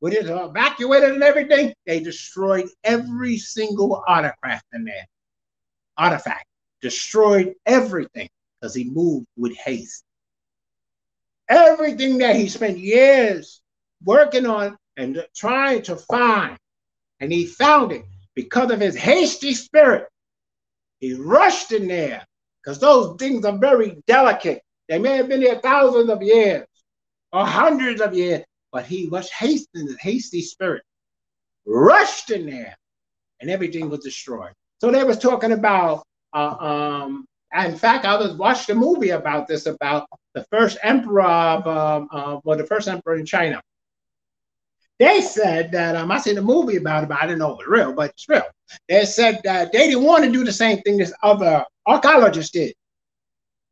with it evacuated and everything, they destroyed every single artifact in there. Artifact. Destroyed everything because he moved with haste. Everything that he spent years working on and trying to find, and he found it because of his hasty spirit. He rushed in there because those things are very delicate. They may have been there thousands of years or hundreds of years, but he was his hasty spirit, rushed in there, and everything was destroyed. So they was talking about, uh, um, in fact, I was watching a movie about this, about the first emperor of, um, uh, well, the first emperor in China. They said that um, I seen a movie about it, but I didn't know it was real, but it's real. They said that they didn't want to do the same thing this other archaeologists did.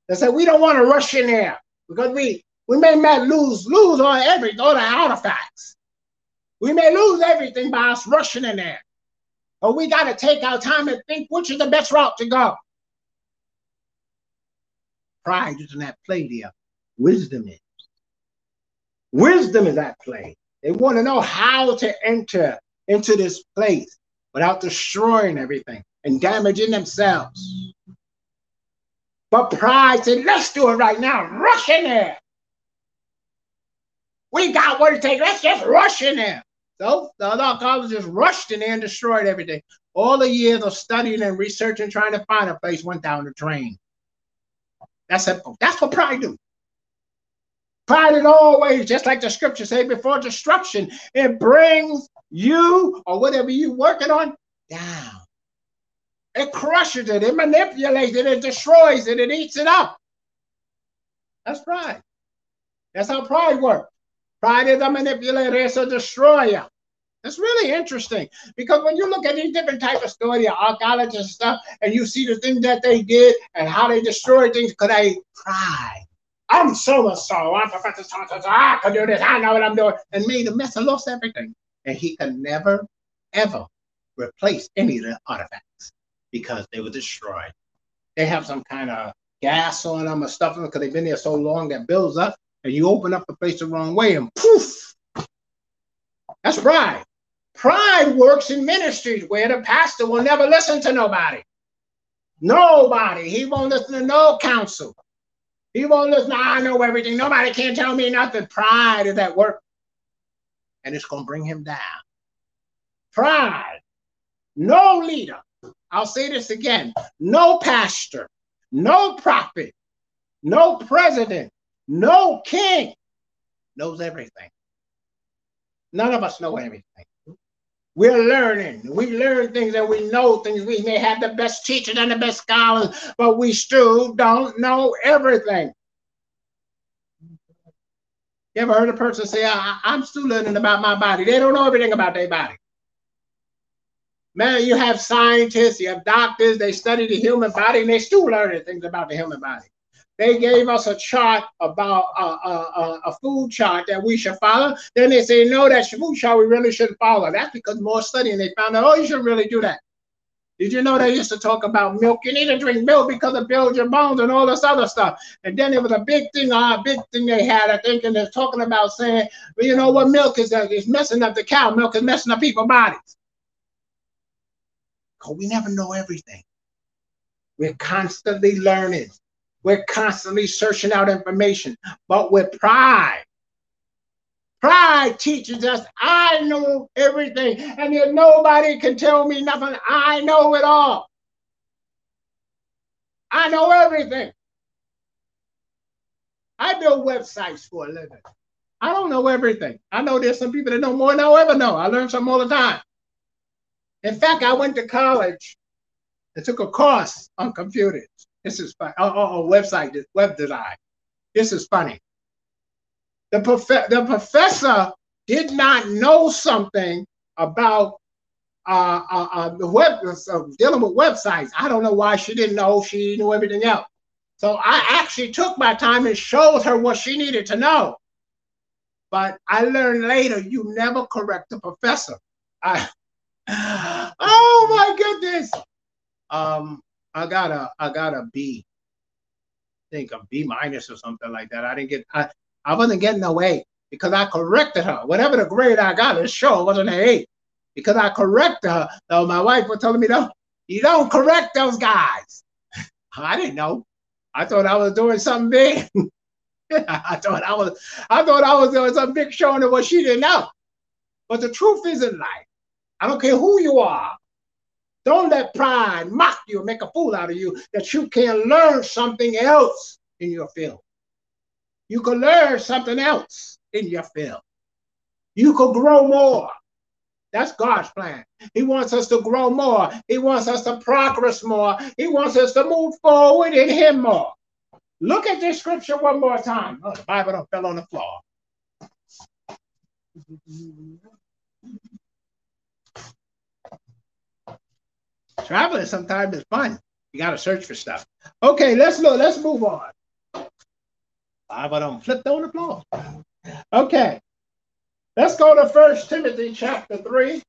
They said we don't want to rush in there because we we may not lose lose all every all the artifacts. We may lose everything by us rushing in there. But we got to take our time and think which is the best route to go. Pride is in that play there. Wisdom is. Wisdom is at play. They want to know how to enter into this place without destroying everything and damaging themselves. But pride said, let's do it right now. Rush in there. We got what it takes. Let's just rush in there. So the other archaeologists rushed in there and destroyed everything. All the years of studying and researching, trying to find a place, went down the drain. That's a, that's what pride do. Pride is always, just like the scripture say, before destruction, it brings you or whatever you're working on down. It crushes it, it manipulates it, it destroys it, it eats it up. That's pride. That's how pride works. Pride is a manipulator, it's a destroyer. It's really interesting because when you look at these different types of story, archaeologists and stuff, and you see the things that they did and how they destroyed things, because they pride. I'm so and so. I'm Professor so I can do this. I know what I'm doing. And made a mess and lost everything. And he can never, ever replace any of the artifacts because they were destroyed. They have some kind of gas on them or stuff because they've been there so long that builds up and you open up the place the wrong way and poof. That's pride. Pride works in ministries where the pastor will never listen to nobody. Nobody. He won't listen to no counsel. He won't listen. I know everything. Nobody can tell me nothing. Pride is at work. And it's going to bring him down. Pride. No leader. I'll say this again. No pastor. No prophet. No president no king knows everything. None of us know everything. We're learning. We learn things and we know things. We may have the best teachers and the best scholars, but we still don't know everything. You ever heard a person say, I, am still learning about my body? They don't know everything about their body. Man, you have scientists, you have doctors, they study the human body, and they still learning things about the human body. They gave us a chart about a, a, a, food chart that we should follow. Then they say, no, that's food chart we really shouldn't follow. That's because more studying, they found out, oh, you should really do that. Did you know they used to talk about milk? You need to drink milk because it builds your bones and all this other stuff. And then it was a big thing, a uh, big thing they had, I think, and they're talking about saying, well, you know what, milk is, uh, is messing up the cow. Milk is messing up people's bodies. Because we never know everything. We're constantly learning. We're constantly searching out information, but with pride. Pride teaches us, I know everything, and yet nobody can tell me nothing. I know it all. I know everything. I build websites for a living. I don't know everything. I know there's some people that know more than I'll ever know. I learn something all the time. In fact, I went to college and took a course on computers. This is fun. Oh, oh, oh website, web design. This is funny. The, prof- the professor did not know something about uh, uh, uh, the web uh, dealing with websites. I don't know why she didn't know. She knew everything else. So I actually took my time and showed her what she needed to know. But I learned later you never correct the professor. I, oh my goodness. Um, I got a I got a B. I think a B minus or something like that. I didn't get I, I wasn't getting no A because I corrected her. Whatever the grade I got, it sure wasn't an A because I corrected her. So my wife was telling me, "No, you don't correct those guys." I didn't know. I thought I was doing something big. I thought I was I thought I was doing some big showing of what she didn't know. But the truth is in life. I don't care who you are. Don't let pride mock you and make a fool out of you that you can learn something else in your field. You can learn something else in your field. You could grow more. That's God's plan. He wants us to grow more. He wants us to progress more. He wants us to move forward in Him more. Look at this scripture one more time. Oh, the Bible don't fell on the floor. Traveling sometimes is fun. You got to search for stuff. Okay, let's look. Let's move on. Bible don't flipped on the floor. Okay. Let's go to First Timothy chapter 3.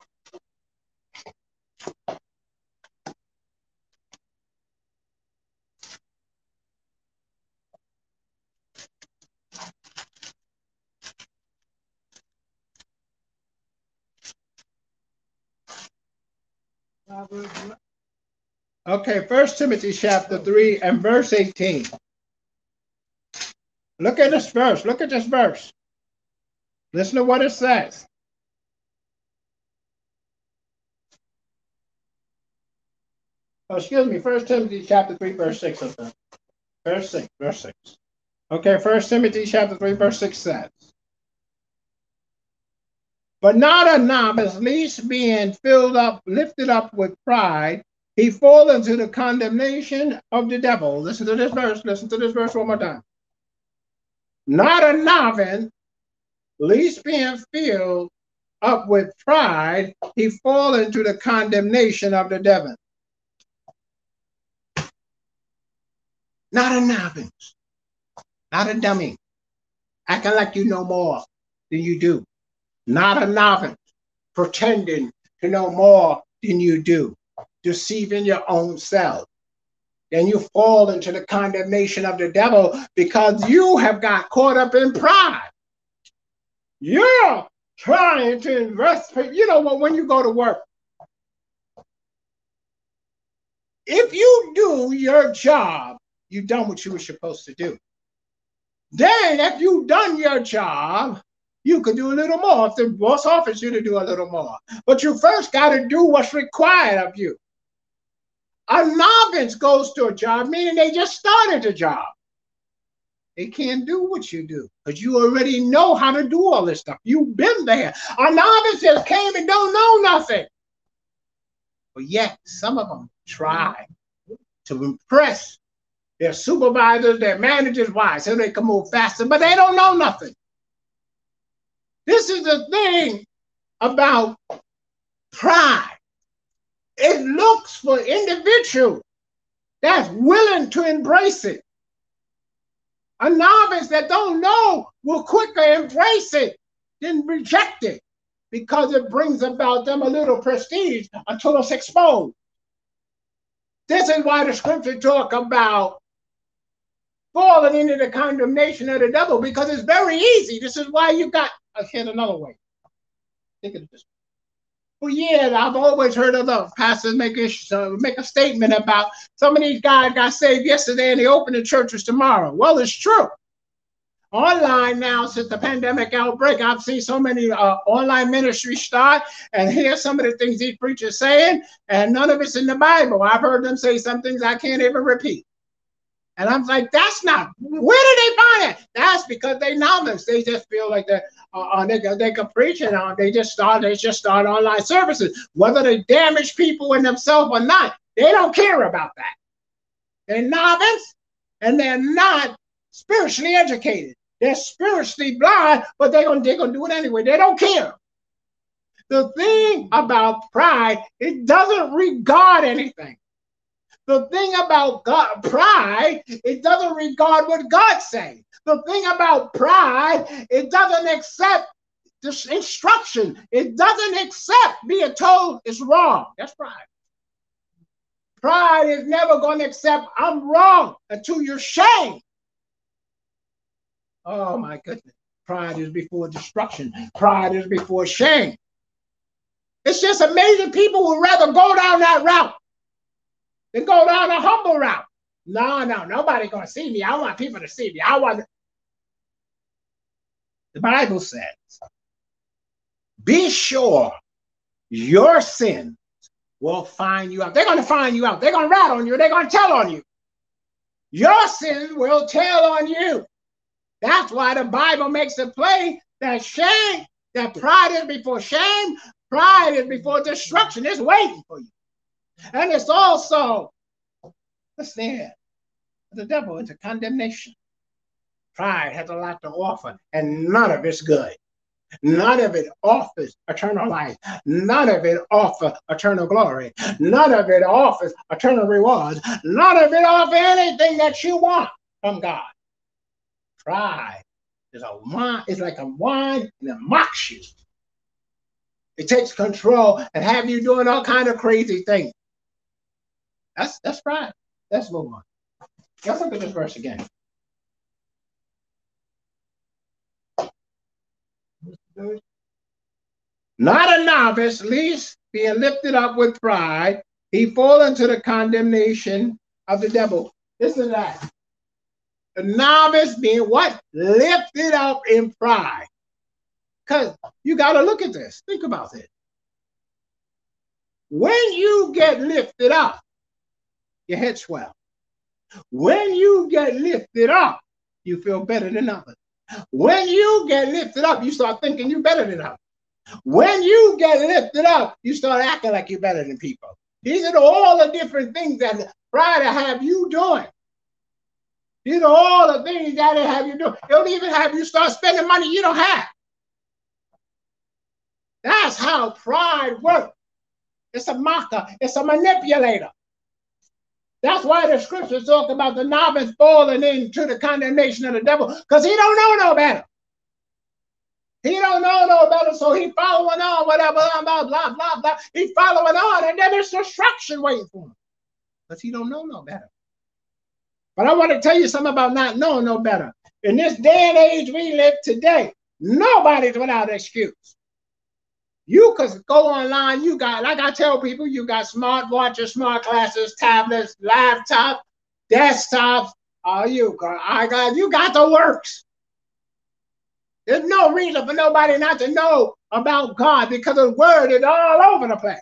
Okay, First Timothy chapter 3 and verse 18. Look at this verse. Look at this verse. Listen to what it says. Oh, excuse me, First Timothy chapter 3, verse 6 of them. Verse 6, verse 6. Okay, First Timothy chapter 3, verse 6 says, But not a novice, least being filled up, lifted up with pride, he fall into the condemnation of the devil. Listen to this verse. Listen to this verse one more time. Not a novice, least being filled up with pride, he fall into the condemnation of the devil. Not a novice, not a dummy, acting like you know more than you do. Not a novice, pretending to know more than you do, deceiving your own self. Then you fall into the condemnation of the devil because you have got caught up in pride. You're trying to invest. You know what? When you go to work, if you do your job, you've done what you were supposed to do. Then, if you've done your job, you can do a little more. If the boss offers you to do a little more, but you first got to do what's required of you. A novice goes to a job, meaning they just started a job. They can't do what you do because you already know how to do all this stuff. You've been there. A novice just came and don't know nothing. But yet, some of them try to impress their supervisors, their managers, why? So they can move faster, but they don't know nothing. This is the thing about pride. It looks for individuals that's willing to embrace it. A novice that don't know will quicker embrace it than reject it because it brings about them a little prestige until it's exposed. This is why the scripture talk about falling into the condemnation of the devil because it's very easy. This is why you got, said another way. Think of this for years, I've always heard other pastors make a, uh, make a statement about some of these guys got saved yesterday and they open the churches tomorrow. Well, it's true. Online now, since the pandemic outbreak, I've seen so many uh, online ministries start and hear some of the things these preachers saying, and none of it's in the Bible. I've heard them say some things I can't even repeat. And I'm like, that's not, where did they find it? That's because they novice. They just feel like that uh, uh, they, they can preach it on. They just start, they just start online services. Whether they damage people in themselves or not, they don't care about that. They're novice and they're not spiritually educated. They're spiritually blind, but they're gonna, they're gonna do it anyway. They don't care. The thing about pride, it doesn't regard anything. The thing about God, pride, it doesn't regard what God says. The thing about pride, it doesn't accept this instruction. It doesn't accept being told it's wrong. That's pride. Pride is never going to accept I'm wrong until you're shamed. Oh my goodness. Pride is before destruction. Pride is before shame. It's just amazing. People would rather go down that route then go down a humble route. No, no, nobody gonna see me. I want people to see me. I want. The Bible says, "Be sure your sin will find you out." They're gonna find you out. They're gonna rat on you. They're gonna tell on you. Your sin will tell on you. That's why the Bible makes it plain that shame, that pride is before shame, pride is before destruction. It's waiting for you. And it's also the snare the devil is a condemnation. Pride has a lot to offer, and none of it's good. None of it offers eternal life. None of it offers eternal glory. None of it offers eternal rewards. None of it offers anything that you want from God. Pride is a wine, it's like a wine and it mocks you. It takes control and have you doing all kind of crazy things. That's that's right. Let's move on. Let's look at this verse again. Not a novice, least being lifted up with pride, he fall into the condemnation of the devil. Listen to that. The novice being what? Lifted up in pride. Because you got to look at this. Think about it. When you get lifted up, your head swell. When you get lifted up, you feel better than others. When you get lifted up, you start thinking you're better than others. When you get lifted up, you start acting like you're better than people. These are all the different things that try to have you doing. These are all the things that have you do. It'll even have you start spending money you don't have. That's how pride works. It's a mocker, it's a manipulator. That's why the scriptures talk about the novice falling into the condemnation of the devil, because he don't know no better. He don't know no better, so he following on whatever, blah, blah, blah, blah, blah. He following on, and then there's destruction waiting for him. Because he don't know no better. But I want to tell you something about not knowing no better. In this day and age we live today, nobody's without excuse. You could go online. You got, like I tell people, you got smart watches, smart glasses, tablets, laptops, desktops. Oh, you got, I got, you got the works. There's no reason for nobody not to know about God because the word is all over the place.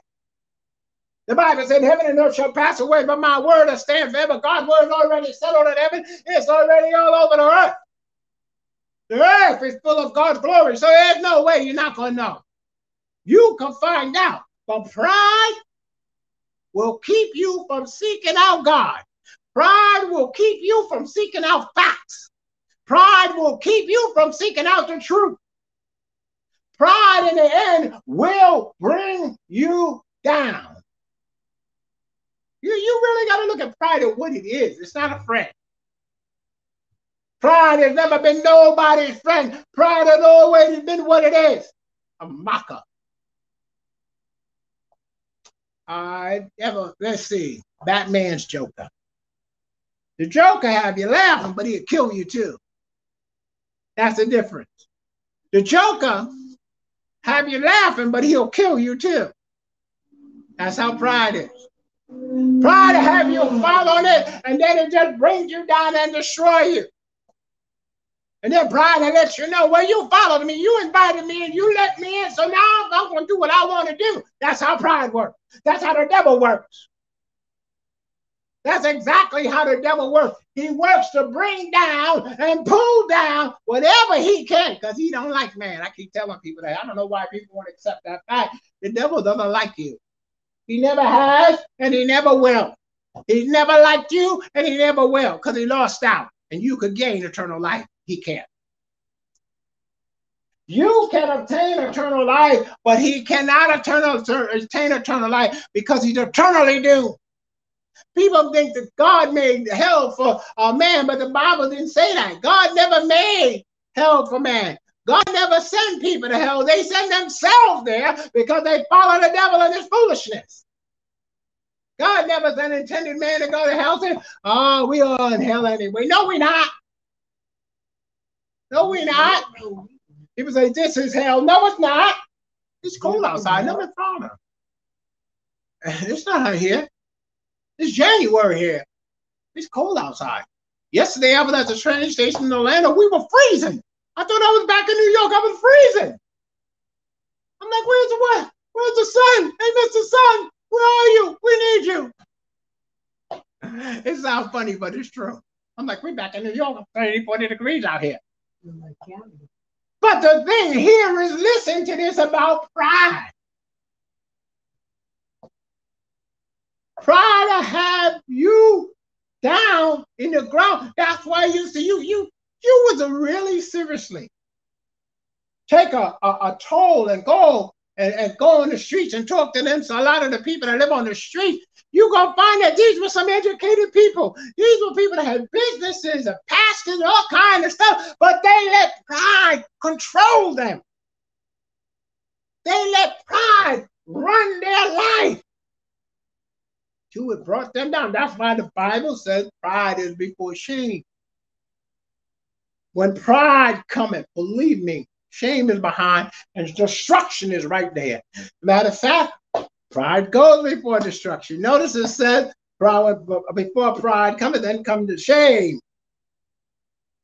The Bible said, Heaven and earth shall pass away, but my word will stand forever. God's word is already settled in heaven. It's already all over the earth. The earth is full of God's glory, so there's no way you're not going to know. You can find out. But pride will keep you from seeking out God. Pride will keep you from seeking out facts. Pride will keep you from seeking out the truth. Pride in the end will bring you down. You, you really got to look at pride at what it is. It's not a friend. Pride has never been nobody's friend. Pride has always been what it is a mocker. I ever let's see, Batman's Joker. The Joker have you laughing, but he'll kill you too. That's the difference. The Joker have you laughing, but he'll kill you too. That's how pride is. Pride have you follow it, and then it just brings you down and destroy you. And then pride will let you know, well, you followed me, you invited me, and you let me in, so now I'm going to do what I want to do. That's how pride works. That's how the devil works. That's exactly how the devil works. He works to bring down and pull down whatever he can because he don't like man. I keep telling people that. I don't know why people won't accept that fact. The devil doesn't like you. He never has and he never will. He never liked you and he never will because he lost out and you could gain eternal life. He can't. You can obtain eternal life, but he cannot eternal, attain eternal life because he's eternally doomed. People think that God made hell for a man, but the Bible didn't say that. God never made hell for man. God never sent people to hell. They send themselves there because they follow the devil and his foolishness. God never sent intended man to go to hell. Say, oh, we are in hell anyway. No, we're not. No, we're not. People say, this is hell. No, it's not. It's cold outside. No, it's not. It's not out here. It's January here. It's cold outside. Yesterday, I was at the train station in Orlando. We were freezing. I thought I was back in New York. I was freezing. I'm like, where's the what? Where's the sun? Hey, Mr. Sun, where are you? We need you. It sounds funny, but it's true. I'm like, we're back in New York. 30, 40 degrees out here. But the thing here is listen to this about pride. Pride to have you down in the ground. That's why you see you you you was really seriously take a, a, a toll and go and, and go on the streets and talk to them. So a lot of the people that live on the street, you're gonna find that these were some educated people. These were people that had businesses and pastors and all kind of stuff, but they let pride control them. They let pride run their life to it brought them down. That's why the Bible says pride is before shame. When pride cometh, believe me, shame is behind and destruction is right there. Matter of fact, pride goes before destruction. Notice it says, before pride cometh, then come the shame.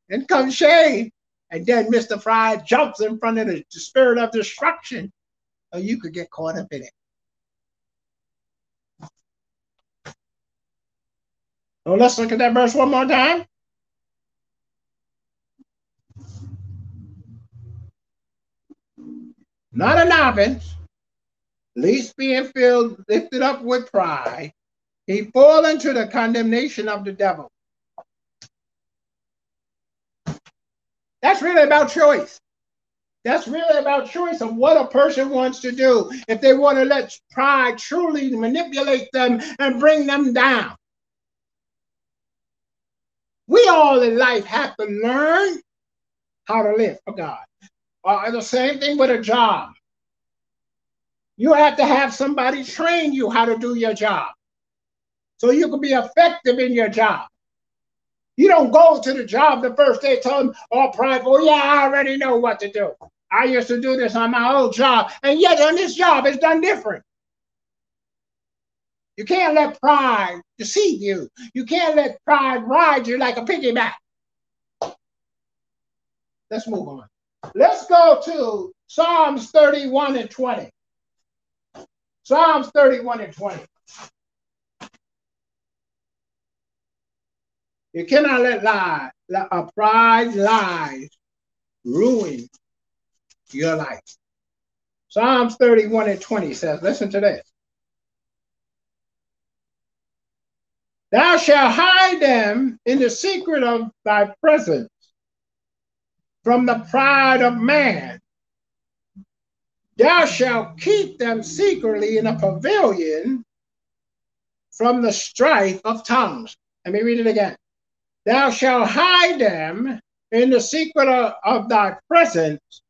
Then comes shame. And then Mr. Pride jumps in front of the spirit of destruction. Or you could get caught up in it. So let's look at that verse one more time. Not a novice, least being filled, lifted up with pride, he fall into the condemnation of the devil. That's really about choice. That's really about choice of what a person wants to do. If they want to let pride truly manipulate them and bring them down. We all in life have to learn how to live for God. Uh, the same thing with a job. You have to have somebody train you how to do your job so you can be effective in your job. You don't go to the job the first day, tell them oh, all prideful, yeah, I already know what to do. I used to do this on my old job, and yet on this job it's done different. You can't let pride deceive you. You can't let pride ride you like a piggyback. Let's move on. Let's go to Psalms 31 and 20. Psalms 31 and 20. You cannot let lie, a uh, pride lies ruin your life. Psalms 31 and 20 says, listen to this. Thou shalt hide them in the secret of thy presence from the pride of man. Thou shalt keep them secretly in a pavilion from the strife of tongues. Let me read it again. Thou shalt hide them in the secret of, of thy presence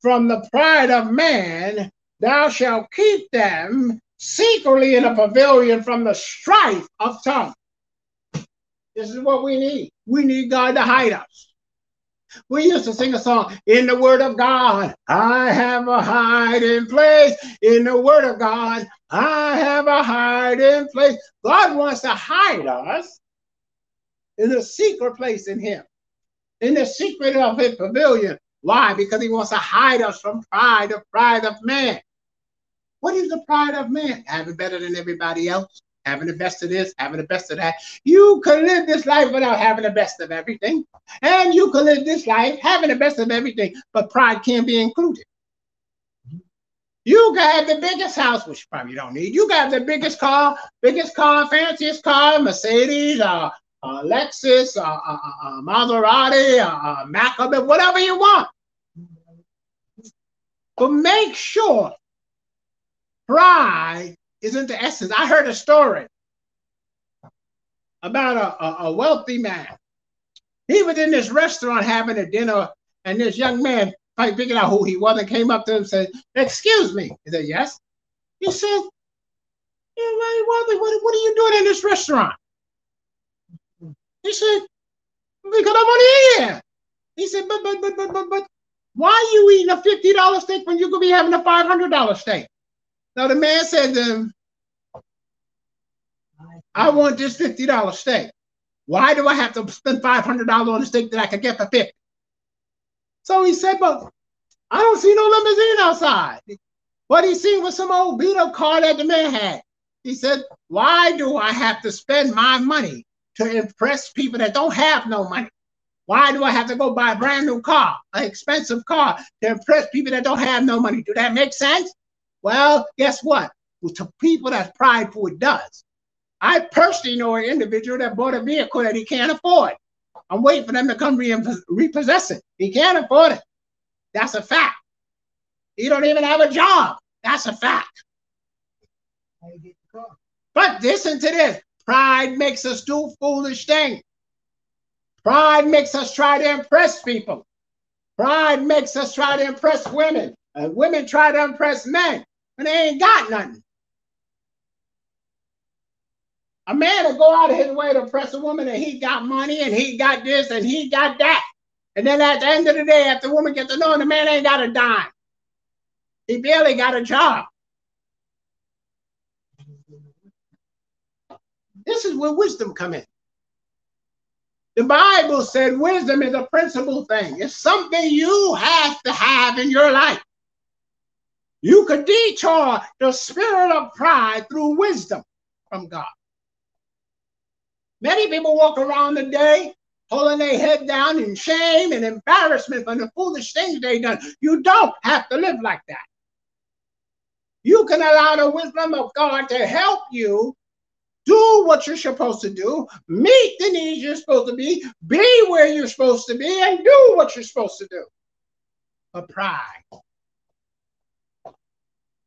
from the pride of man. Thou shalt keep them secretly in a pavilion from the strife of tongues. This is what we need. We need God to hide us. We used to sing a song, In the Word of God, I have a hiding place. In the Word of God, I have a hiding place. God wants to hide us in a secret place in Him, in the secret of His pavilion. Why? Because He wants to hide us from pride, the pride of man. What is the pride of man? Having better than everybody else, having the best of this, having the best of that. You could live this life without having the best of everything. And you could live this life having the best of everything, but pride can't be included. You got the biggest house, which you probably don't need. You got the biggest car, biggest car, fanciest car, Mercedes, uh, uh Lexus, uh, uh, uh, Maserati, uh, uh, whatever you want. But make sure pride isn't the essence. I heard a story about a, a, a wealthy man. He was in this restaurant having a dinner, and this young man I figured out who he was and came up to him and said, Excuse me. He said, Yes. He said, yeah, what, what, what are you doing in this restaurant? He said, Because I want to eat here. He said, But, but, but, but, but, but, why are you eating a $50 steak when you could be having a $500 steak? Now the man said to him, I want this $50 steak. Why do I have to spend $500 on a steak that I could get for 50? So he said, but I don't see no limousine outside. What he seen was some old beat up car that the man had. He said, why do I have to spend my money to impress people that don't have no money? Why do I have to go buy a brand new car, an expensive car, to impress people that don't have no money? Do that make sense? Well, guess what? Well, to people that's prideful, it does. I personally know an individual that bought a vehicle that he can't afford. I'm waiting for them to come re- repossess it. He can't afford it. That's a fact. He don't even have a job. That's a fact. But listen to this. Pride makes us do foolish things. Pride makes us try to impress people. Pride makes us try to impress women. And women try to impress men. And they ain't got nothing. A man will go out of his way to impress a woman and he got money and he got this and he got that. And then at the end of the day, after the woman gets to know him, the man ain't got a dime. He barely got a job. This is where wisdom come in. The Bible said wisdom is a principal thing. It's something you have to have in your life. You could detour the spirit of pride through wisdom from God. Many people walk around the day holding their head down in shame and embarrassment for the foolish things they've done. You don't have to live like that. You can allow the wisdom of God to help you do what you're supposed to do, meet the needs you're supposed to be, be where you're supposed to be, and do what you're supposed to do. But pride,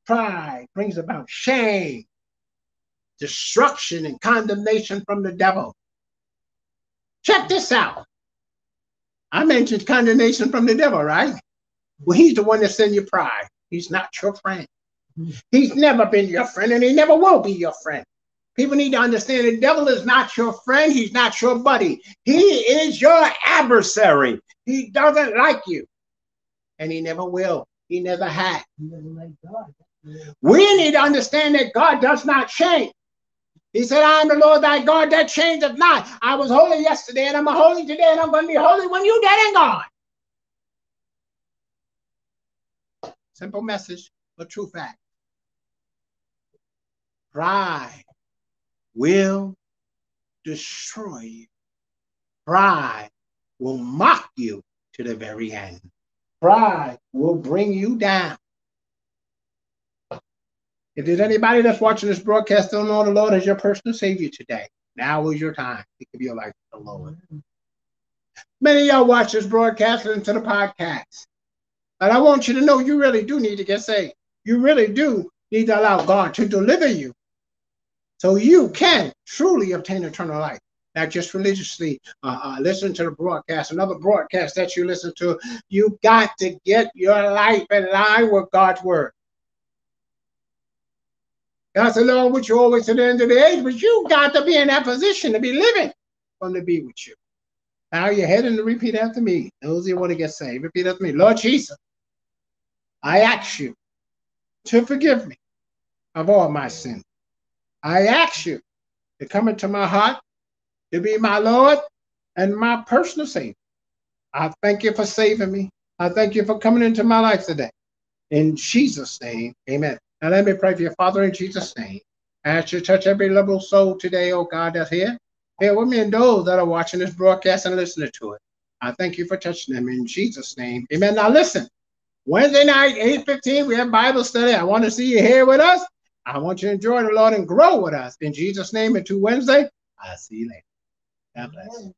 pride brings about shame, destruction and condemnation from the devil. Check this out. I mentioned condemnation from the devil, right? Well, he's the one that sends you pride. He's not your friend. He's never been your friend and he never will be your friend. People need to understand the devil is not your friend. He's not your buddy. He is your adversary. He doesn't like you. And he never will. He never had. We need to understand that God does not change. He said, I am the Lord thy God that changeth not. I was holy yesterday and I'm holy today and I'm going to be holy when you dead and gone. Simple message, but true fact. Pride will destroy you. Pride will mock you to the very end. Pride will bring you down. If there's anybody that's watching this broadcast don't know the Lord as your personal Savior today, now is your time to give your life to the Lord. Many of y'all watch this broadcast, listen to the podcast. But I want you to know you really do need to get saved. You really do need to allow God to deliver you so you can truly obtain eternal life. Not just religiously uh, uh, listen to the broadcast, another broadcast that you listen to. You got to get your life in line with God's word. God's along with you always to the end of the age, but you got to be in that position to be living from to be with you. Bow your head and repeat after me. Those who want to get saved, repeat after me. Lord Jesus, I ask you to forgive me of all my sins. I ask you to come into my heart, to be my Lord and my personal Savior. I thank you for saving me. I thank you for coming into my life today. In Jesus' name, amen. Now let me pray for your Father in Jesus' name. I ask you to touch every little soul today, oh God, that's here. Here with me and those that are watching this broadcast and listening to it. I thank you for touching them in Jesus' name. Amen. Now listen, Wednesday night, 8:15, we have Bible study. I want to see you here with us. I want you to enjoy the Lord and grow with us. In Jesus' name, until Wednesday, I'll see you later. God bless.